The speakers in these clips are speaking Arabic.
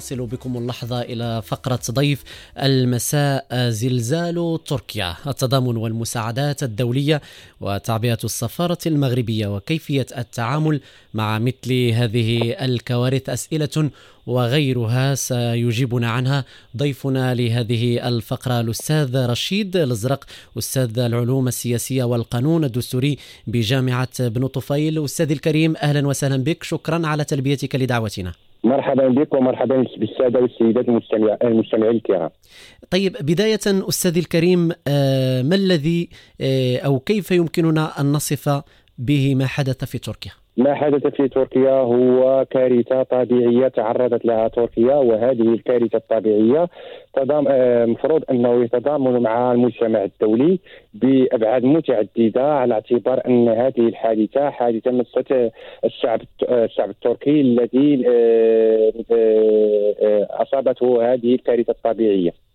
نصل بكم اللحظة إلى فقرة ضيف المساء زلزال تركيا. التضامن والمساعدات الدولية وتعبئة السفارة المغربية وكيفية التعامل مع مثل هذه الكوارث أسئلة وغيرها سيجيبنا عنها ضيفنا لهذه الفقرة الأستاذ رشيد الأزرق أستاذ العلوم السياسية والقانون الدستوري بجامعة بن طفيل. أستاذ الكريم أهلا وسهلا بك. شكرا على تلبيتك لدعوتنا. مرحبا بك ومرحبا بالسادة والسيدات المستمعين الكرام. طيب بداية أستاذي الكريم آه، ما الذي آه، أو كيف يمكننا أن نصف به ما حدث في تركيا؟ ما حدث في تركيا هو كارثة طبيعية تعرضت لها تركيا وهذه الكارثة الطبيعية المفروض آه، أنه يتضامن مع المجتمع الدولي بأبعاد متعددة على اعتبار أن هذه الحادثة حادثة مست الشعب الشعب التركي الذي آه، آه، أصابته هذه الكارثة الطبيعية.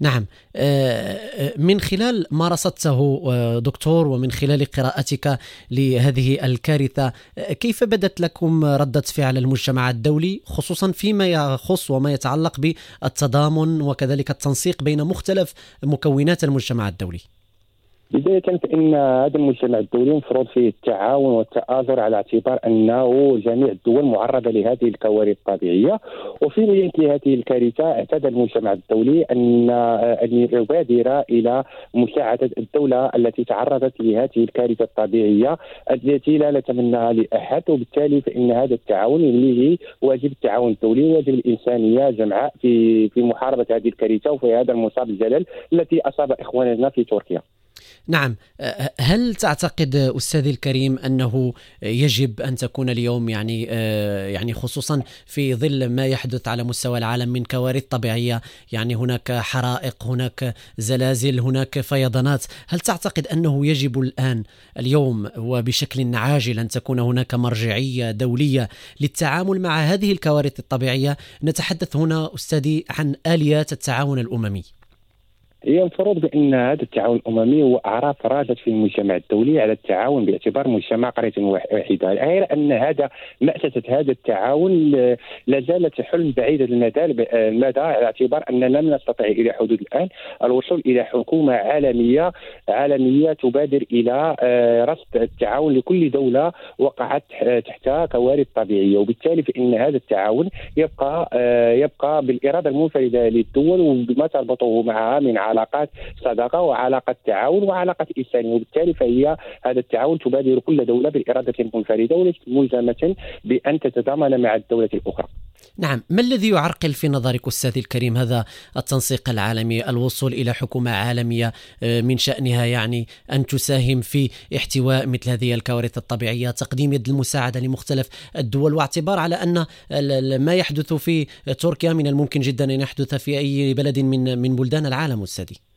نعم. آه، آه، من خلال ما رصدته آه، دكتور ومن خلال قراءتك لهذه الكارثة كيف بدت لكم ردة فعل المجتمع الدولي خصوصا فيما يخص وما يتعلق بالتضامن وكذلك التنسيق بين مختلف مكونات المجتمع الدولي؟ بداية فإن هذا المجتمع الدولي مفروض فيه التعاون والتآزر على اعتبار أنه جميع الدول معرضة لهذه الكوارث الطبيعية وفي مثل هذه الكارثة اعتاد المجتمع الدولي أن أن يبادر إلى مساعدة الدولة التي تعرضت لهذه الكارثة الطبيعية التي لا نتمناها لأحد وبالتالي فإن هذا التعاون اللي واجب التعاون الدولي واجب الإنسانية جمعاء في في محاربة هذه الكارثة وفي هذا المصاب الجلل التي أصاب إخواننا في تركيا. نعم هل تعتقد أستاذي الكريم أنه يجب أن تكون اليوم يعني يعني خصوصا في ظل ما يحدث على مستوى العالم من كوارث طبيعية يعني هناك حرائق هناك زلازل هناك فيضانات هل تعتقد أنه يجب الآن اليوم وبشكل عاجل أن تكون هناك مرجعية دولية للتعامل مع هذه الكوارث الطبيعية؟ نتحدث هنا أستاذي عن آليات التعاون الأممي. هي المفروض بأن هذا التعاون الأممي هو أعراف راجت في المجتمع الدولي على التعاون باعتبار مجتمع قرية واحدة. غير أن هذا مأسسة هذا التعاون لا زالت حلم بعيد المدى المدى على اعتبار ان لم نستطع إلى حدود الآن الوصول إلى حكومة عالميه عالمية تبادر إلى آه، رصد التعاون لكل دولة وقعت تحت كوارث طبيعية. وبالتالي فإن هذا التعاون يبقى آه، يبقى بالإرادة المنفردة للدول وبما تربطه معها من علاقات صداقة وعلاقة تعاون وعلاقة انسانيه وبالتالي فهي هذا التعاون تبادر كل دولة بالإرادة المنفردة وليست ملزمة بأن تتضامن مع الدولة الأخرى. نعم، ما الذي يعرقل في نظرك أستاذي الكريم هذا التنسيق العالمي، الوصول إلى حكومة عالمية آه، من شأنها يعني أن تساهم في احتواء مثل هذه الكوارث الطبيعية، تقديم يد المساعدة لمختلف الدول واعتبار على أن ما يحدث في تركيا من الممكن جدا أن يحدث في أي بلد من من بلدان العالم السادي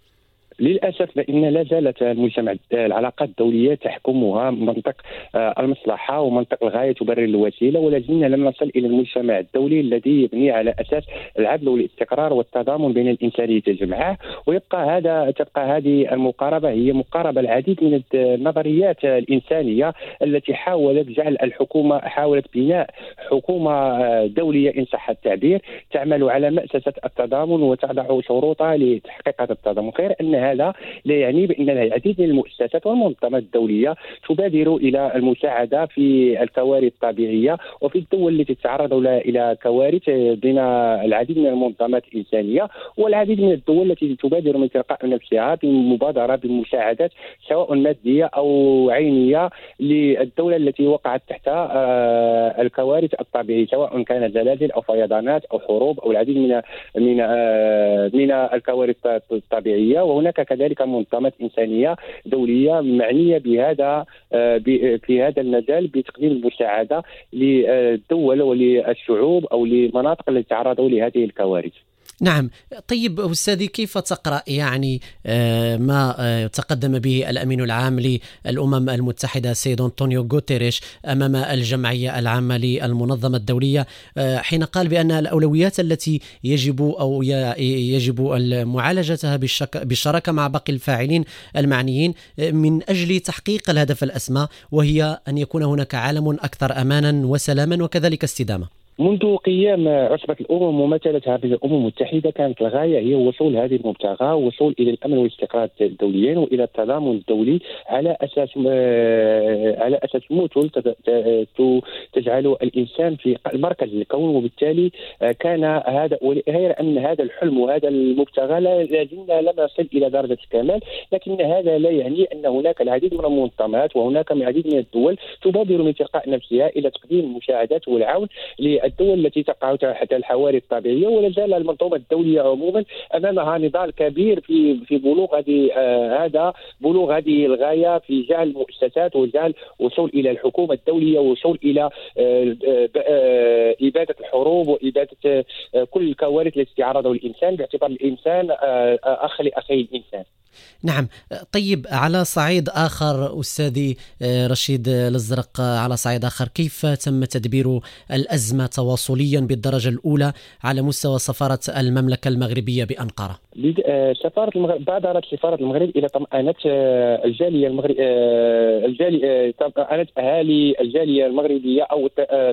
للأسف فإن لا زالت المجتمع العلاقات الدوليه تحكمها منطق آه، المصلحة ومنطق الغاية تبرر الوسيلة ولا زلنا لم نصل إلى المجتمع الدولي الذي يبني على أساس العدل والاستقرار والتضامن بين الإنسانية جمعاء ويبقى هذا تبقى هذه المقاربة هي مقاربة العديد من النظريات الإنسانية التي حاولت جعل الحكومة حاولت بناء حكومة آه، دولية إن صح التعبير تعمل على مأسسة التضامن وتضع شروطها لتحقيق هذا التضامن. غير أن هذا لا يعني بأن العديد من المؤسسات والمنظمات الدولية تبادر إلى المساعدة في الكوارث الطبيعية وفي الدول التي تتعرض إلى كوارث بين العديد من المنظمات الإنسانية والعديد من الدول التي تبادر من تلقاء نفسها بالمبادره بالمساعدات سواء مادية أو عينية للدولة التي وقعت تحت آه، الكوارث الطبيعية سواء كانت زلازل أو فيضانات أو حروب أو العديد من من آه، من الكوارث الطبيعية. وهناك كذلك منظمات إنسانية دولية معنية بهذا آه، في هذا المجال بتقديم المساعدة للدول وللشعوب أو للمناطق التي تعرضوا لهذه الكوارث. نعم. طيب أستاذي كيف تقرأ يعني آه، ما آه، تقدم به الأمين العام للأمم المتحدة سيد أنطونيو غوتيريش أمام الجمعية العامة للمنظمة الدولية آه، حين قال بأن الأولويات التي يجب أو يجب معالجتها بالشراكة مع باقي الفاعلين المعنيين من أجل تحقيق الهدف الأسمى وهي أن يكون هناك عالم أكثر أمانا وسلاما وكذلك استدامة. منذ قيام عصبة الأمم وممثلتها في الأمم المتحدة كانت الغاية هي وصول هذه المبتغى وصول إلى الأمن والاستقرار الدوليين وإلى التضامن الدولي على أساس آه، على أساس مثل تجعل الإنسان في مركز الكون وبالتالي آه، كان هذا غير أن هذا الحلم وهذا المبتغى لا زلنا لم يصل إلى درجة الكمال لكن هذا لا يعني أن هناك العديد من المنظمات وهناك العديد من الدول تبادر من تلقاء نفسها إلى تقديم المساعدات والعون الدول التي تقع تحت الحواري الطبيعية ولا زال المنظومة الدولية عموما امامها نضال كبير في في بلوغ هذه آه هذا بلوغ هذه الغاية في جعل المؤسسات وجعل وصول إلى الحكومة الدولية وصول إلى آه آه, إبادة الحروب وإبادة آه كل الكوارث التي تعرضها الإنسان باعتبار الإنسان آه, آه، اخ لاخيه الإنسان. نعم طيب على صعيد آخر أستاذي رشيد الأزرق على صعيد آخر كيف تم تدبير الأزمة تواصليا بالدرجة الأولى على مستوى سفارة المملكة المغربية بأنقرة. آه، سفارة المغرب بادرت سفارة المغرب إلى طمأنة آه، الجالية المغرب الجالية طمأنة أهالي الجالية المغربية أو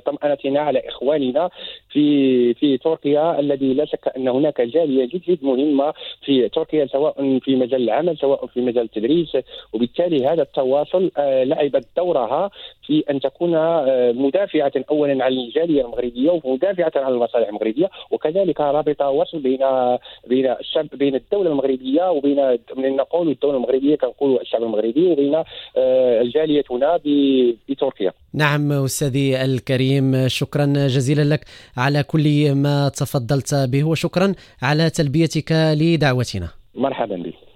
طمأنتنا على إخواننا في في تركيا الذي لا شك أن هناك جالية جد جد مهمة في تركيا سواء في مجال العمل سواء في مجال التدريس. وبالتالي هذا التواصل آه، لعبت دورها في أن تكون آه، مدافعة اولا عن الجالية المغربية ومدافعة عن المصالح المغربية وكذلك رابطة وصل بين بين الشعب بين الدولة المغربية وبين من نقول الدولة المغربية كنقول الشعب المغربي وبين آه، الجالية هنا بتركيا. نعم أستاذي الكريم شكرا جزيلا لك على كل ما تفضلت به وشكرا على تلبيتك لدعوتنا. مرحبا بك